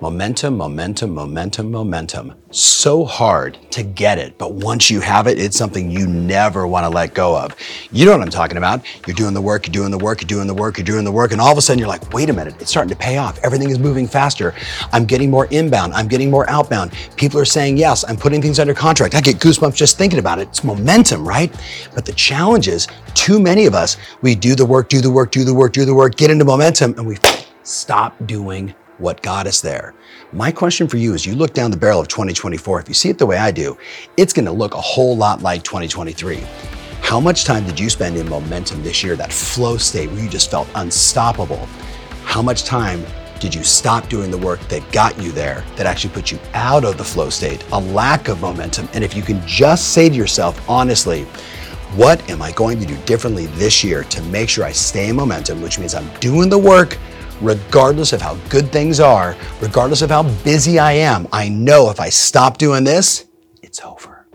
Momentum, momentum, momentum, momentum. So hard to get it, but once you have it, it's something you never want to let go of. You know what I'm talking about. You're doing the work, you're doing the work, you're doing the work, you're doing the work, and all of a sudden you're like, wait a minute, it's starting to pay off. Everything is moving faster. I'm getting more inbound, I'm getting more outbound. People are saying yes, I'm putting things under contract. I get goosebumps just thinking about it. It's momentum, right? But the challenge is, too many of us, we do the work, do the work, do the work, do the work, get into momentum, and we stop doing what got us there. My question for you is you look down the barrel of 2024, if you see it the way I do, it's gonna look a whole lot like 2023. How much time did you spend in momentum this year, that flow state where you just felt unstoppable? How much time did you stop doing the work that got you there, that actually put you out of the flow state, a lack of momentum? And if you can just say to yourself, honestly, what am I going to do differently this year to make sure I stay in momentum, which means I'm doing the work regardless of how good things are, regardless of how busy I am, I know if I stop doing this, it's over.